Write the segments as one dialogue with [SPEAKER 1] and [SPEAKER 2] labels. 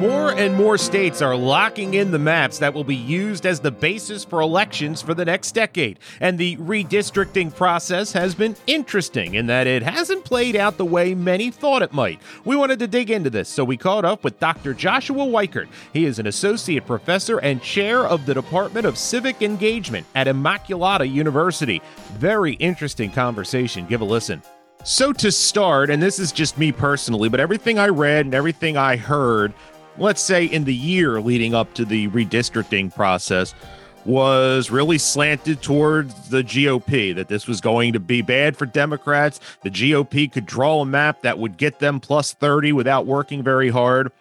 [SPEAKER 1] More and more states are locking in the maps that will be used as the basis for elections for the next decade. And the redistricting process has been interesting in that it hasn't played out the way many thought it might. We wanted to dig into this, so we caught up with Dr. Joshua Weichert. He is an associate professor and chair of the Department of Civic Engagement at Immaculata University. Very interesting conversation. Give a listen. So, to start, and this is just me personally, but everything I read and everything I heard let's say in the year leading up to the redistricting process was really slanted towards the GOP, that this was going to be bad for Democrats. The GOP could draw a map that would get them plus 30 without working very hard.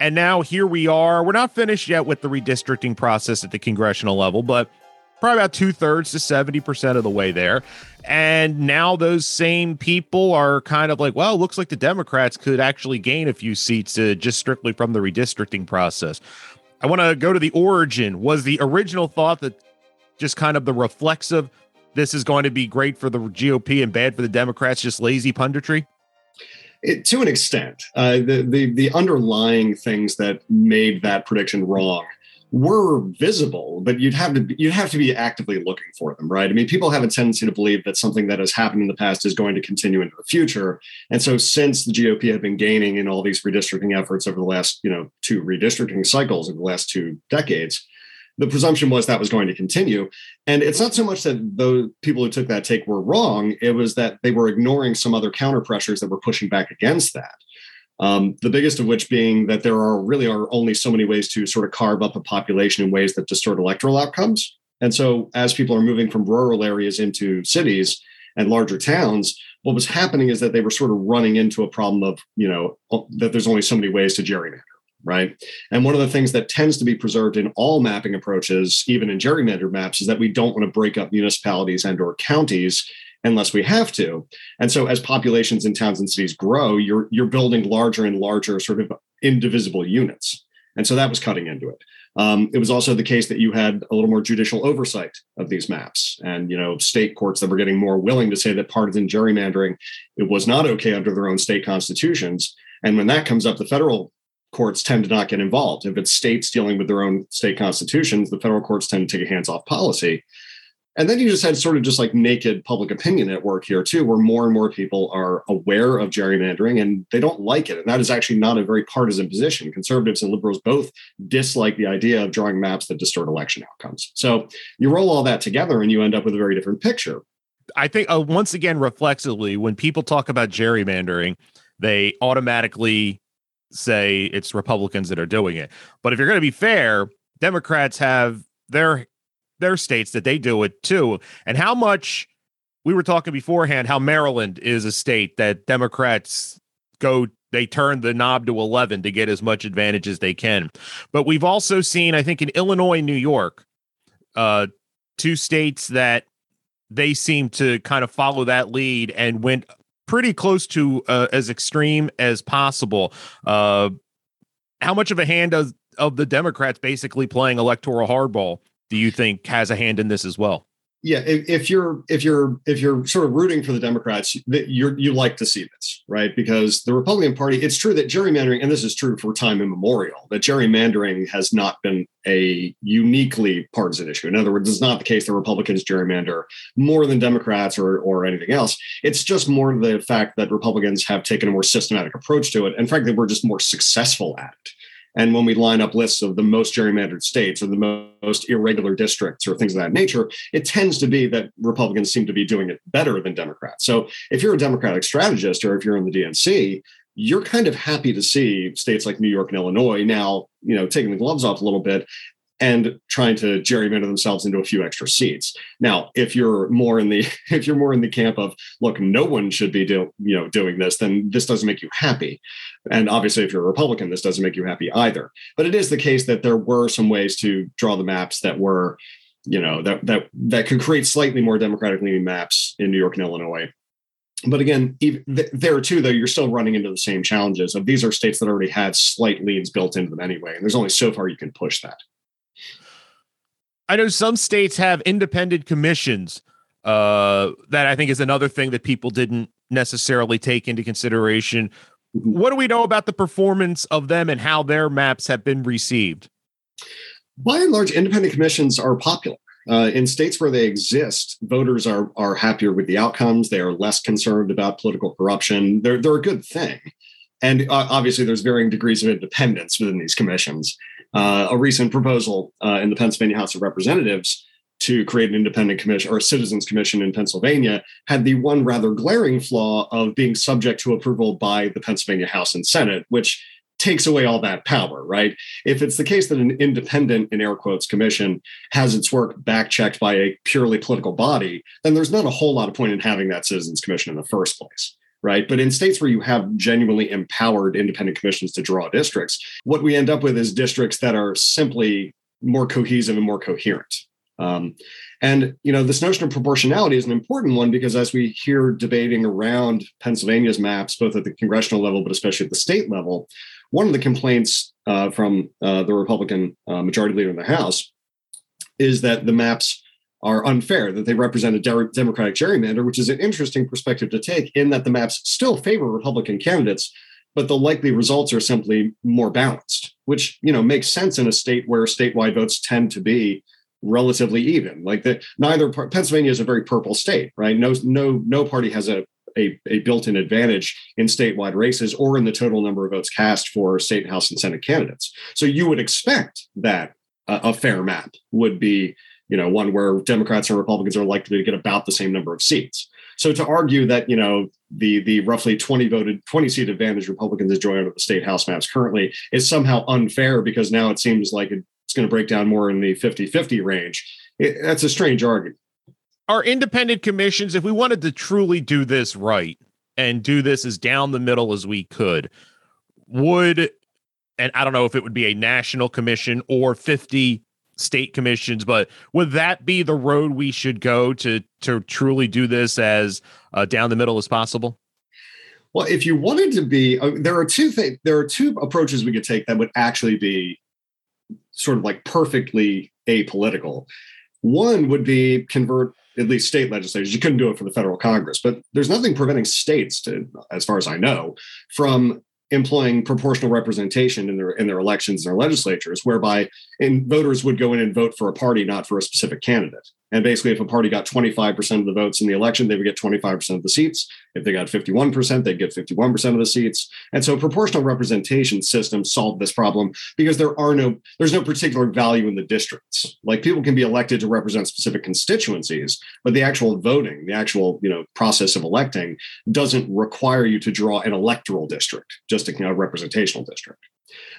[SPEAKER 1] And now here we are. We're not finished yet with the redistricting process at the congressional level, but probably about two thirds to 70% of the way there. And now those same people are kind of like, well, looks like the Democrats could actually gain a few seats uh, just strictly from the redistricting process. I want to go to the origin. Was the original thought that just kind of the reflexive, this is going to be great for the GOP and bad for the Democrats, just lazy punditry?
[SPEAKER 2] It, to an extent, uh, the, the the underlying things that made that prediction wrong were visible, but you'd have to you'd have to be actively looking for them, right? I mean, people have a tendency to believe that something that has happened in the past is going to continue into the future. And so since the GOP had been gaining in all these redistricting efforts over the last, you know, two redistricting cycles over the last two decades, the presumption was that was going to continue. And it's not so much that the people who took that take were wrong, it was that they were ignoring some other counter pressures that were pushing back against that. Um, the biggest of which being that there are really are only so many ways to sort of carve up a population in ways that distort electoral outcomes. And so, as people are moving from rural areas into cities and larger towns, what was happening is that they were sort of running into a problem of, you know, that there's only so many ways to gerrymander, right? And one of the things that tends to be preserved in all mapping approaches, even in gerrymandered maps, is that we don't want to break up municipalities and or counties unless we have to. And so as populations in towns and cities grow, you're you're building larger and larger sort of indivisible units. And so that was cutting into it. Um, it was also the case that you had a little more judicial oversight of these maps and you know state courts that were getting more willing to say that partisan gerrymandering it was not okay under their own state constitutions and when that comes up the federal courts tend to not get involved if it's states dealing with their own state constitutions the federal courts tend to take a hands-off policy and then you just had sort of just like naked public opinion at work here too, where more and more people are aware of gerrymandering and they don't like it. And that is actually not a very partisan position. Conservatives and liberals both dislike the idea of drawing maps that distort election outcomes. So you roll all that together and you end up with a very different picture.
[SPEAKER 1] I think uh, once again, reflexively, when people talk about gerrymandering, they automatically say it's Republicans that are doing it. But if you're going to be fair, Democrats have their their states that they do it too. And how much we were talking beforehand, how Maryland is a state that Democrats go they turn the knob to 11 to get as much advantage as they can. But we've also seen, I think, in Illinois, New York, uh, two states that they seem to kind of follow that lead and went pretty close to uh, as extreme as possible. Uh, how much of a hand does of the Democrats basically playing electoral hardball do you think has a hand in this as well?
[SPEAKER 2] Yeah, if, if you're if you're if you're sort of rooting for the Democrats, you're you like to see this, right? Because the Republican Party, it's true that gerrymandering, and this is true for time immemorial, that gerrymandering has not been a uniquely partisan issue. In other words, it's not the case that Republicans gerrymander more than Democrats or or anything else. It's just more the fact that Republicans have taken a more systematic approach to it, and frankly, we're just more successful at it. And when we line up lists of the most gerrymandered states or the most irregular districts or things of that nature, it tends to be that Republicans seem to be doing it better than Democrats. So if you're a Democratic strategist or if you're in the DNC, you're kind of happy to see states like New York and Illinois now, you know, taking the gloves off a little bit and trying to gerrymander themselves into a few extra seats. Now, if you're more in the if you're more in the camp of look, no one should be do, you know doing this, then this doesn't make you happy. And obviously, if you're a Republican, this doesn't make you happy either. But it is the case that there were some ways to draw the maps that were, you know, that that that could create slightly more democratic leaning maps in New York and Illinois. But again, there too, though, you're still running into the same challenges of these are states that already had slight leads built into them anyway, and there's only so far you can push that.
[SPEAKER 1] I know some states have independent commissions. Uh, that I think is another thing that people didn't necessarily take into consideration. What do we know about the performance of them and how their maps have been received?
[SPEAKER 2] By and large, independent commissions are popular. Uh, in states where they exist, voters are are happier with the outcomes. They are less concerned about political corruption. They're they're a good thing, and uh, obviously there's varying degrees of independence within these commissions. Uh, a recent proposal uh, in the Pennsylvania House of Representatives to create an independent commission or a citizens commission in Pennsylvania had the one rather glaring flaw of being subject to approval by the Pennsylvania House and Senate, which takes away all that power, right? If it's the case that an independent, in air quotes, commission has its work back checked by a purely political body, then there's not a whole lot of point in having that citizens commission in the first place. Right. But in states where you have genuinely empowered independent commissions to draw districts, what we end up with is districts that are simply more cohesive and more coherent. Um, and you know, this notion of proportionality is an important one because as we hear debating around Pennsylvania's maps, both at the congressional level but especially at the state level, one of the complaints uh, from uh, the Republican uh, majority leader in the House is that the maps are unfair, that they represent a de- Democratic gerrymander, which is an interesting perspective to take in that the maps still favor Republican candidates, but the likely results are simply more balanced, which you know makes sense in a state where statewide votes tend to be relatively even. Like that, neither Pennsylvania is a very purple state, right? No, no, no party has a a, a, built-in advantage in statewide races or in the total number of votes cast for state house and senate candidates so you would expect that a, a fair map would be you know one where democrats and republicans are likely to get about the same number of seats so to argue that you know the the roughly 20 voted 20 seat advantage republicans enjoy over the state house maps currently is somehow unfair because now it seems like it's going to break down more in the 50 50 range. It, that's a strange argument.
[SPEAKER 1] Our independent commissions, if we wanted to truly do this right and do this as down the middle as we could, would, and I don't know if it would be a national commission or 50 state commissions, but would that be the road we should go to to truly do this as uh, down the middle as possible?
[SPEAKER 2] Well, if you wanted to be, uh, there are two things. There are two approaches we could take that would actually be sort of like perfectly apolitical. One would be convert at least state legislators. You couldn't do it for the federal Congress, but there's nothing preventing states to, as far as I know, from employing proportional representation in their in their elections and their legislatures, whereby and voters would go in and vote for a party, not for a specific candidate. And basically, if a party got 25% of the votes in the election, they would get 25% of the seats. If they got 51%, they'd get 51% of the seats. And so proportional representation systems solve this problem because there are no, there's no particular value in the districts. Like people can be elected to represent specific constituencies, but the actual voting, the actual, you know, process of electing doesn't require you to draw an electoral district, just a you know, representational district.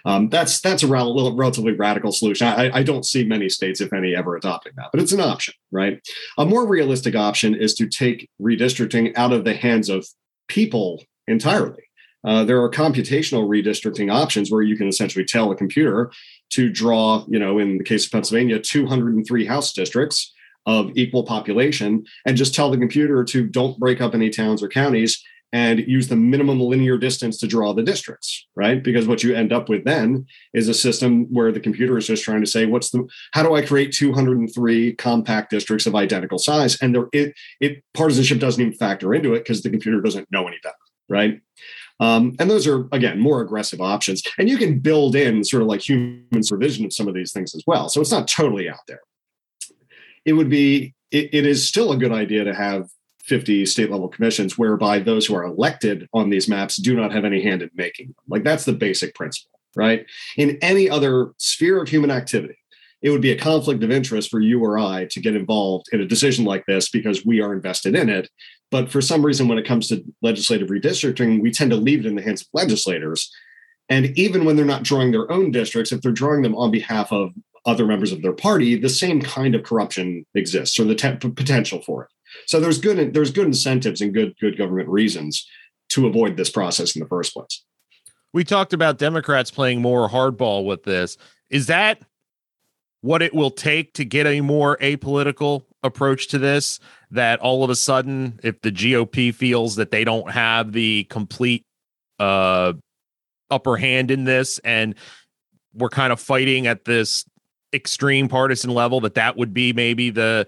[SPEAKER 2] Um, that's that's a relatively radical solution. I, I, don't see many states, if any, ever adopting that, but it's an option, right? A more realistic option is to take redistricting out of the hands of people entirely. Uh, there are computational redistricting options where you can essentially tell a computer to draw, you know, in the case of Pennsylvania, 203 House districts of equal population, and just tell the computer to don't break up any towns or counties and use the minimum linear distance to draw the districts, right? Because what you end up with then is a system where the computer is just trying to say, what's the, how do I create 203 compact districts of identical size? And there, it, it partisanship doesn't even factor into it because the computer doesn't know any better, right? Um, and those are again more aggressive options, and you can build in sort of like human supervision of some of these things as well. So it's not totally out there. It would be, it, it is still a good idea to have 50 state level commissions whereby those who are elected on these maps do not have any hand in making them. Like that's the basic principle, right? In any other sphere of human activity, it would be a conflict of interest for you or I to get involved in a decision like this because we are invested in it. But for some reason, when it comes to legislative redistricting, we tend to leave it in the hands of legislators. And even when they're not drawing their own districts, if they're drawing them on behalf of other members of their party, the same kind of corruption exists or the te- potential for it. So there's good there's good incentives and good good government reasons to avoid this process in the first place.
[SPEAKER 1] We talked about Democrats playing more hardball with this. Is that what it will take to get a more apolitical approach to this? That all of a sudden, if the GOP feels that they don't have the complete uh, upper hand in this, and we're kind of fighting at this extreme partisan level that that would be maybe the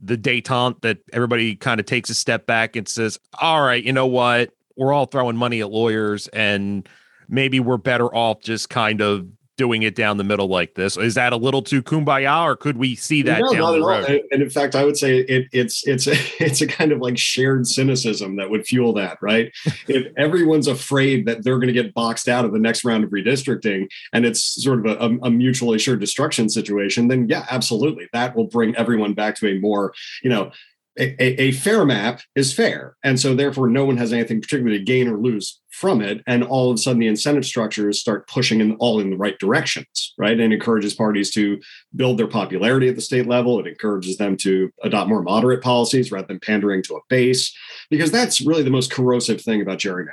[SPEAKER 1] the detente that everybody kind of takes a step back and says, "All right, you know what? We're all throwing money at lawyers and maybe we're better off just kind of doing it down the middle like this. Is that a little too kumbaya, or could we see that no, down the road?
[SPEAKER 2] And, and, in fact, I would say it, it's it's a, it's a kind of like shared cynicism that would fuel that, right? if everyone's afraid that they're going to get boxed out of the next round of redistricting, and it's sort of a, a mutually assured destruction situation, then yeah, absolutely, that will bring everyone back to a more you know a, a, fair map is fair. And so therefore no one has anything particularly to gain or lose from it. And all of a sudden the incentive structures start pushing in all in the right directions, right? And encourages parties to build their popularity at the state level. It encourages them to adopt more moderate policies rather than pandering to a base, because that's really the most corrosive thing about gerrymandering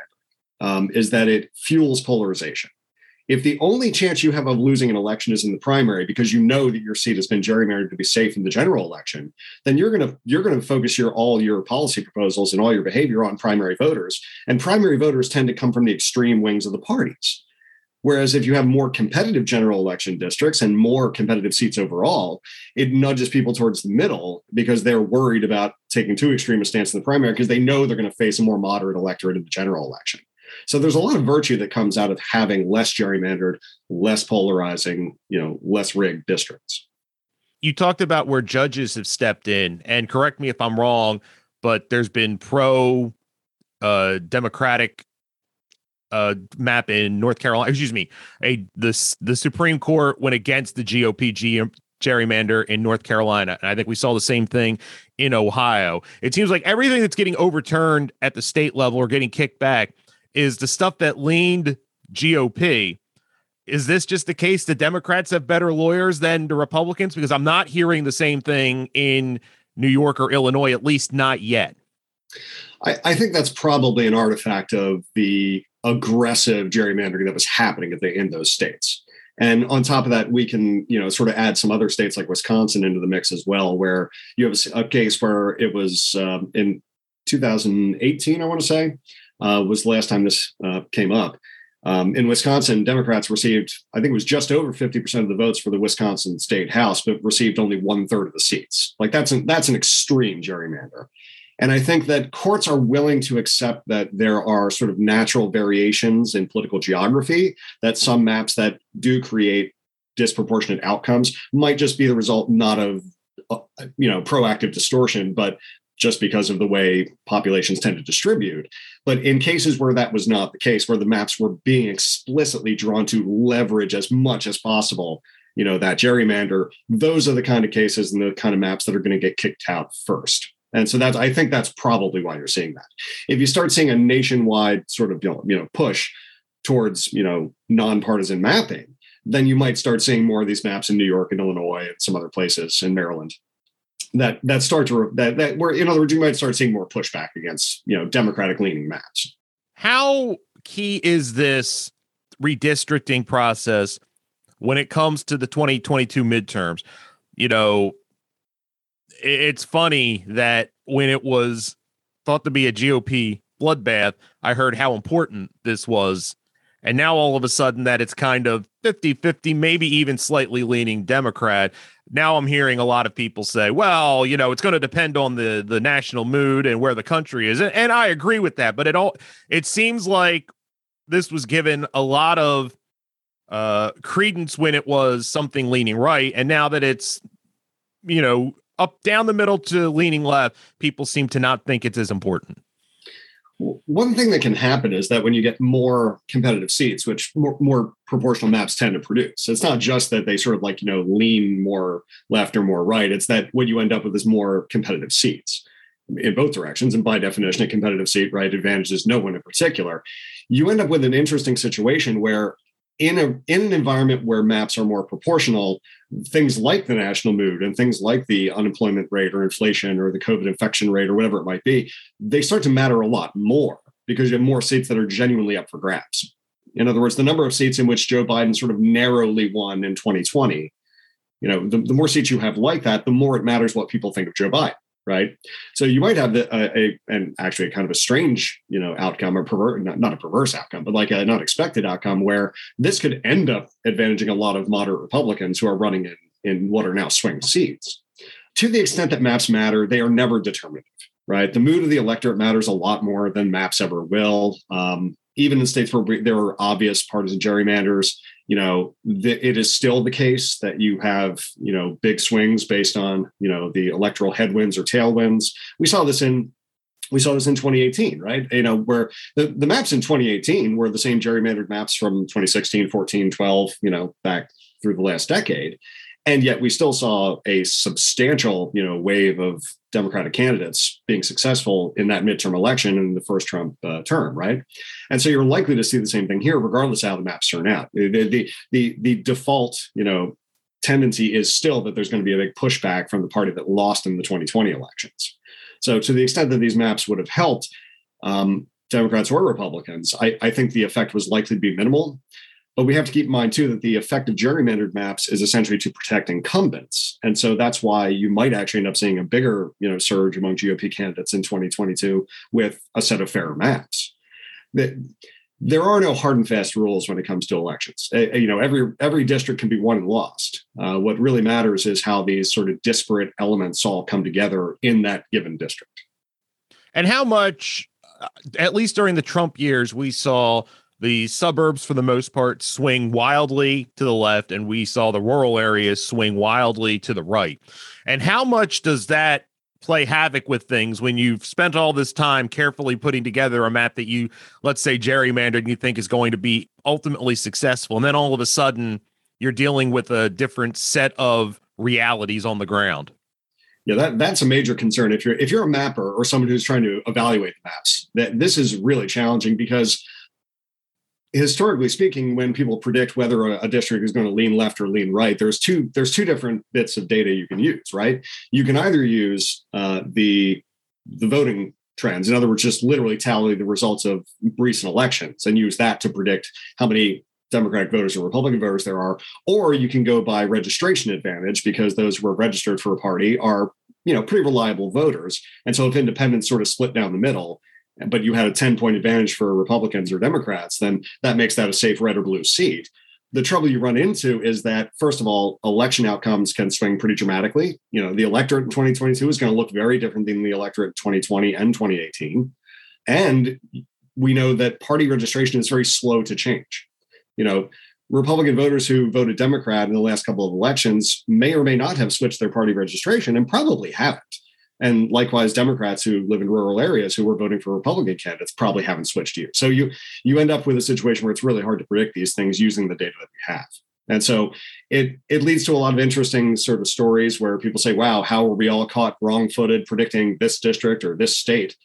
[SPEAKER 2] um, is that it fuels polarization if the only chance you have of losing an election is in the primary because you know that your seat has been gerrymandered to be safe in the general election then you're going to you're going to focus your all your policy proposals and all your behavior on primary voters and primary voters tend to come from the extreme wings of the parties. Whereas if you have more competitive general election districts and more competitive seats overall it nudges people towards the middle because they're worried about taking too extreme a stance in the primary because they know they're going to face a more moderate electorate in the general election so there's a lot of virtue that comes out of having less gerrymandered, less polarizing, you know, less rigged districts.
[SPEAKER 1] You talked about where judges have stepped in, and correct me if I'm wrong, but there's been pro uh, Democratic uh, map in North Carolina. Excuse me, a the the Supreme Court went against the GOP G, gerrymander in North Carolina, and I think we saw the same thing in Ohio. It seems like everything that's getting overturned at the state level or getting kicked back is the stuff that leaned GOP. Is this just the case that Democrats have better lawyers than the Republicans? Because I'm not hearing the same thing in New York or Illinois, at least not yet.
[SPEAKER 2] I, I think that's probably an artifact of the aggressive gerrymandering that was happening the, in those states. And on top of that, we can, you know, sort of add some other states like Wisconsin into the mix as well, where you have a case where it was um, in 2018, I want to say, uh, was the last time this uh, came up. Um, in Wisconsin, Democrats received, I think it was just over 50% of the votes for the Wisconsin state house, but received only one third of the seats. Like that's an, that's an extreme gerrymander. And I think that courts are willing to accept that there are sort of natural variations in political geography, that some maps that do create disproportionate outcomes might just be the result not of uh, you know proactive distortion but just because of the way populations tend to distribute. But in cases where that was not the case, where the maps were being explicitly drawn to leverage as much as possible, you know, that gerrymander, those are the kind of cases and the kind of maps that are going to get kicked out first. And so that's I think that's probably why you're seeing that. If you start seeing a nationwide sort of you know, push towards you know nonpartisan mapping, then you might start seeing more of these maps in New York and Illinois and some other places in Maryland that that start to that that where in other words you might start seeing more pushback against you know democratic leaning maps.
[SPEAKER 1] How key is this redistricting process when it comes to the 2022 midterms? You know it's funny that when it was thought to be a gop bloodbath i heard how important this was and now all of a sudden that it's kind of 50 50, maybe even slightly leaning Democrat. Now I'm hearing a lot of people say, well, you know, it's going to depend on the the national mood and where the country is. And I agree with that. But it all it seems like this was given a lot of uh credence when it was something leaning right. And now that it's, you know, up down the middle to leaning left, people seem to not think it's as important
[SPEAKER 2] one thing that can happen is that when you get more competitive seats, which more, more, proportional maps tend to produce, it's not just that they sort of like, you know, lean more left or more right. It's that what you end up with is more competitive seats in both directions. And by definition, a competitive seat, right, advantages no one in particular. You end up with an interesting situation where in a in an environment where maps are more proportional, things like the national mood and things like the unemployment rate or inflation or the COVID infection rate or whatever it might be, they start to matter a lot more because you have more seats that are genuinely up for grabs. In other words, the number of seats in which Joe Biden sort of narrowly won in 2020, you know, the, the more seats you have like that, the more it matters what people think of Joe Biden right? So you might have the, a, a, and actually kind of a strange, you know, outcome or perverse, not, not a perverse outcome, but like a not expected outcome where this could end up advantaging a lot of moderate Republicans who are running in in what are now swing seats. To the extent that maps matter, they are never determinative, right? The mood of the electorate matters a lot more than maps ever will. Um, even in states where there are obvious partisan gerrymanders, you know, it is still the case that you have, you know, big swings based on, you know, the electoral headwinds or tailwinds. We saw this in we saw this in 2018, right? You know, where the, the maps in 2018 were the same gerrymandered maps from 2016, 14, 12, you know, back through the last decade. And yet we still saw a substantial, you know, wave of Democratic candidates being successful in that midterm election in the first Trump uh, term, right? And so you're likely to see the same thing here, regardless how the maps turn out. The, the, the, the default, you know, tendency is still that there's going to be a big pushback from the party that lost in the 2020 elections. So, to the extent that these maps would have helped um, Democrats or Republicans, I, I, think the effect was likely to be minimal. But we have to keep in mind too that the effect of gerrymandered maps is essentially to protect incumbents, and so that's why you might actually end up seeing a bigger, you know, surge among GOP candidates in 2022 with a set of fairer maps. That there are no hard and fast rules when it comes to elections. You know, every every district can be won and lost. Uh, what really matters is how these sort of disparate elements all come together in that given district.
[SPEAKER 1] And how much, uh, at least during the Trump years, we saw the suburbs for the most part swing wildly to the left, and we saw the rural areas swing wildly to the right. And how much does that play havoc with things when you've spent all this time carefully putting together a map that you, let's say, gerrymandered and you think is going to be ultimately successful. And then all of a sudden, you're dealing with a different set of realities on the ground.
[SPEAKER 2] Yeah, that, that's a major concern. If you're if you're a mapper or someone who's trying to evaluate the maps, that this is really challenging because historically speaking, when people predict whether a, district is going to lean left or lean right, there's two there's two different bits of data you can use. Right, you can either use uh, the the voting trends, in other words, just literally tally the results of recent elections and use that to predict how many Democratic voters or Republican voters there are, or you can go by registration advantage because those who are registered for a party are you know pretty reliable voters, and so if independents sort of split down the middle but you had a 10 point advantage for Republicans or Democrats, then that makes that a safe red or blue seat. The trouble you run into is that, first of all, election outcomes can swing pretty dramatically. You know, the electorate in 2022 is going to look very different than the electorate in 2020 and 2018. And we know that party registration is very slow to change. You know, Republican voters who voted Democrat in the last couple of elections may or may not have switched their party registration and probably haven't. And likewise, Democrats who live in rural areas who were voting for Republican candidates probably haven't switched you. So you you end up with a situation where it's really hard to predict these things using the data that we have. And so it it leads to a lot of interesting sort of stories where people say, "Wow, how were we all caught wrong-footed predicting this district or this state?"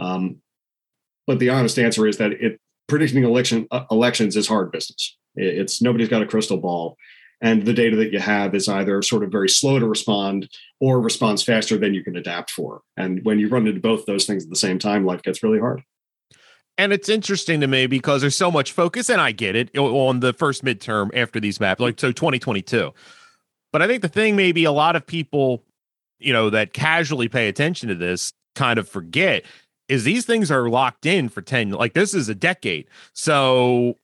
[SPEAKER 2] Um, but the honest answer is that it predicting election uh, elections is hard business. It's nobody's got a crystal ball, and the data that you have is either sort of very slow to respond or responds faster than you can adapt for. And when you run into both those things at the same time, life gets really hard.
[SPEAKER 1] And it's interesting to me because there's so much focus, and I get it on the first midterm after these maps, like so 2022. But I think the thing maybe a lot of people, you know, that casually pay attention to this kind of forget is these things are locked in for 10 like this is a decade. So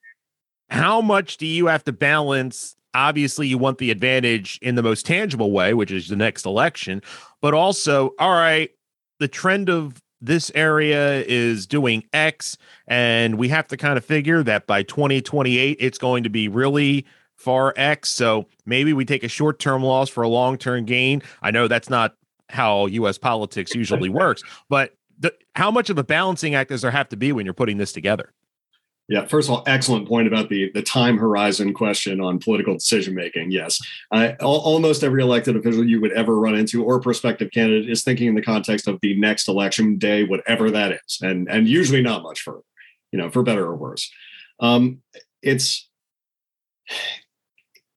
[SPEAKER 1] how much do you have to balance obviously you want the advantage in the most tangible way, which is the next election, but also, all right, the trend of this area is doing X, and we have to kind of figure that by 2028, it's going to be really far X. So maybe we take a short term loss for a long term gain. I know that's not how US politics usually works, but the, how much of a balancing act does there have to be when you're putting this together?
[SPEAKER 2] Yeah, first of all, excellent point about the the time horizon question on political decision making. Yes, I, almost every elected official you would ever run into or prospective candidate is thinking in the context of the next election day, whatever that is, and and usually not much further, you know, for better or worse. Um, it's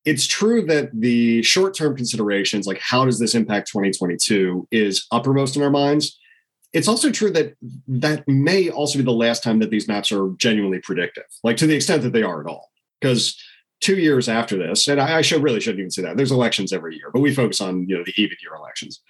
[SPEAKER 2] it's true that the short term considerations, like how does this impact 2022, is uppermost in our minds it's also true that that may also be the last time that these maps are genuinely predictive, like to the extent that they are at all. Because two years after this, and I, I should really shouldn't even say that. There's elections every year, but we focus on you know the even year elections.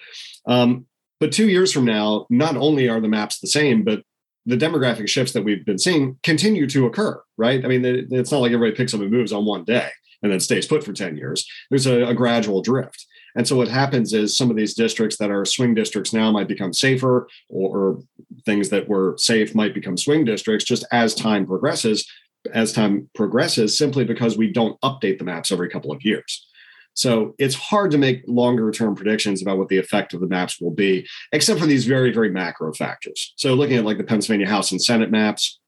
[SPEAKER 2] Um, but two years from now, not only are the maps the same, but the demographic shifts that we've been seeing continue to occur. Right? I mean, it's not like everybody picks up and moves on one day. and then stays put for 10 years. There's a, a gradual drift. And so what happens is some of these districts that are swing districts now might become safer, or, things that were safe might become swing districts just as time progresses, as time progresses, simply because we don't update the maps every couple of years. So it's hard to make longer term predictions about what the effect of the maps will be, except for these very, very macro factors. So looking at like the Pennsylvania House and Senate maps,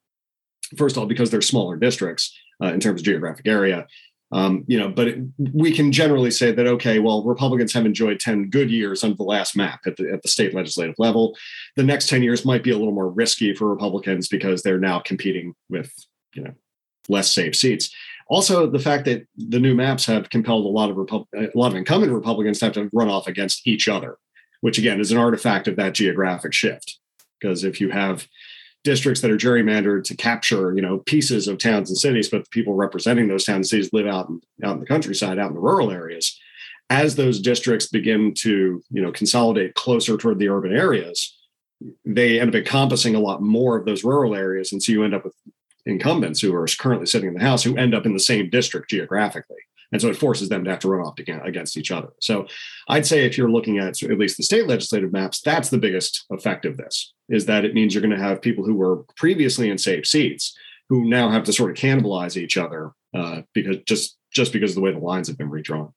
[SPEAKER 2] first of all, because they're smaller districts uh, in terms of geographic area, um, you know, but it, we can generally say that okay, well, Republicans have enjoyed ten good years under the last map at the at the state legislative level. The next ten years might be a little more risky for Republicans because they're now competing with you know less safe seats. Also, the fact that the new maps have compelled a lot of Repu- a lot of incumbent Republicans to have to run off against each other, which again is an artifact of that geographic shift. Because if you have districts that are gerrymandered to capture, you know, pieces of towns and cities, but the people representing those towns and cities live out in, out in the countryside, out in the rural areas. As those districts begin to, you know, consolidate closer toward the urban areas, they end up encompassing a lot more of those rural areas, and so you end up with incumbents who are currently sitting in the House who end up in the same district geographically. And so it forces them to have to run off against each other. So I'd say if you're looking at at least the state legislative maps, that's the biggest effect of this, is that it means you're going to have people who were previously in safe seats who now have to sort of cannibalize each other uh, because just just because of the way the lines have been redrawn.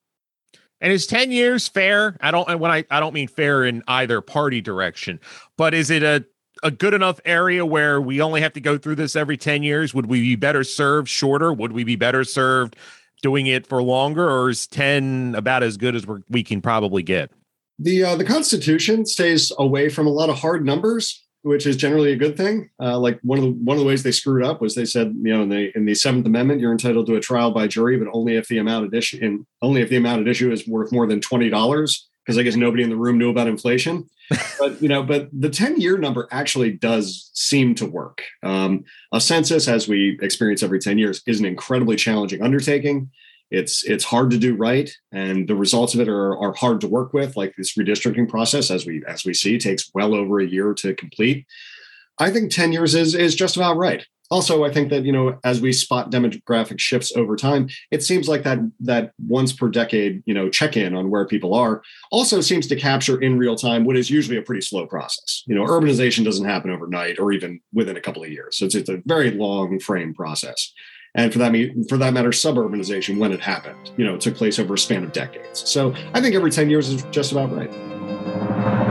[SPEAKER 1] And is 10 years fair? I don't when I I don't mean fair in either party direction, but is it a a good enough area where we only have to go through this every 10 years? Would we be better served shorter? Would we be better served doing it for longer, or is 10 about as good as we can probably get?
[SPEAKER 2] The uh, the Constitution stays away from a lot of hard numbers, which is generally a good thing. Uh, like one of the one of the ways they screwed up was they said, you know, in the in the Seventh Amendment, you're entitled to a trial by jury, but only if the amount at issue and only if the amount at issue is worth more than twenty dollars because I guess nobody in the room knew about inflation. but you know, but the 10-year number actually does seem to work. Um, a census, as we experience every 10 years, is an incredibly challenging undertaking. It's it's hard to do right, and the results of it are, are hard to work with. Like this redistricting process, as we as we see, takes well over a year to complete. I think 10 years is is just about right also i think that you know as we spot demographic shifts over time it seems like that that once per decade you know check in on where people are also seems to capture in real time what is usually a pretty slow process. You know urbanization doesn't happen overnight or even within a couple of years. So it's, it's a very long frame process. And for that for that matter suburbanization when it happened you know it took place over a span of decades. So i think every 10 years is just about right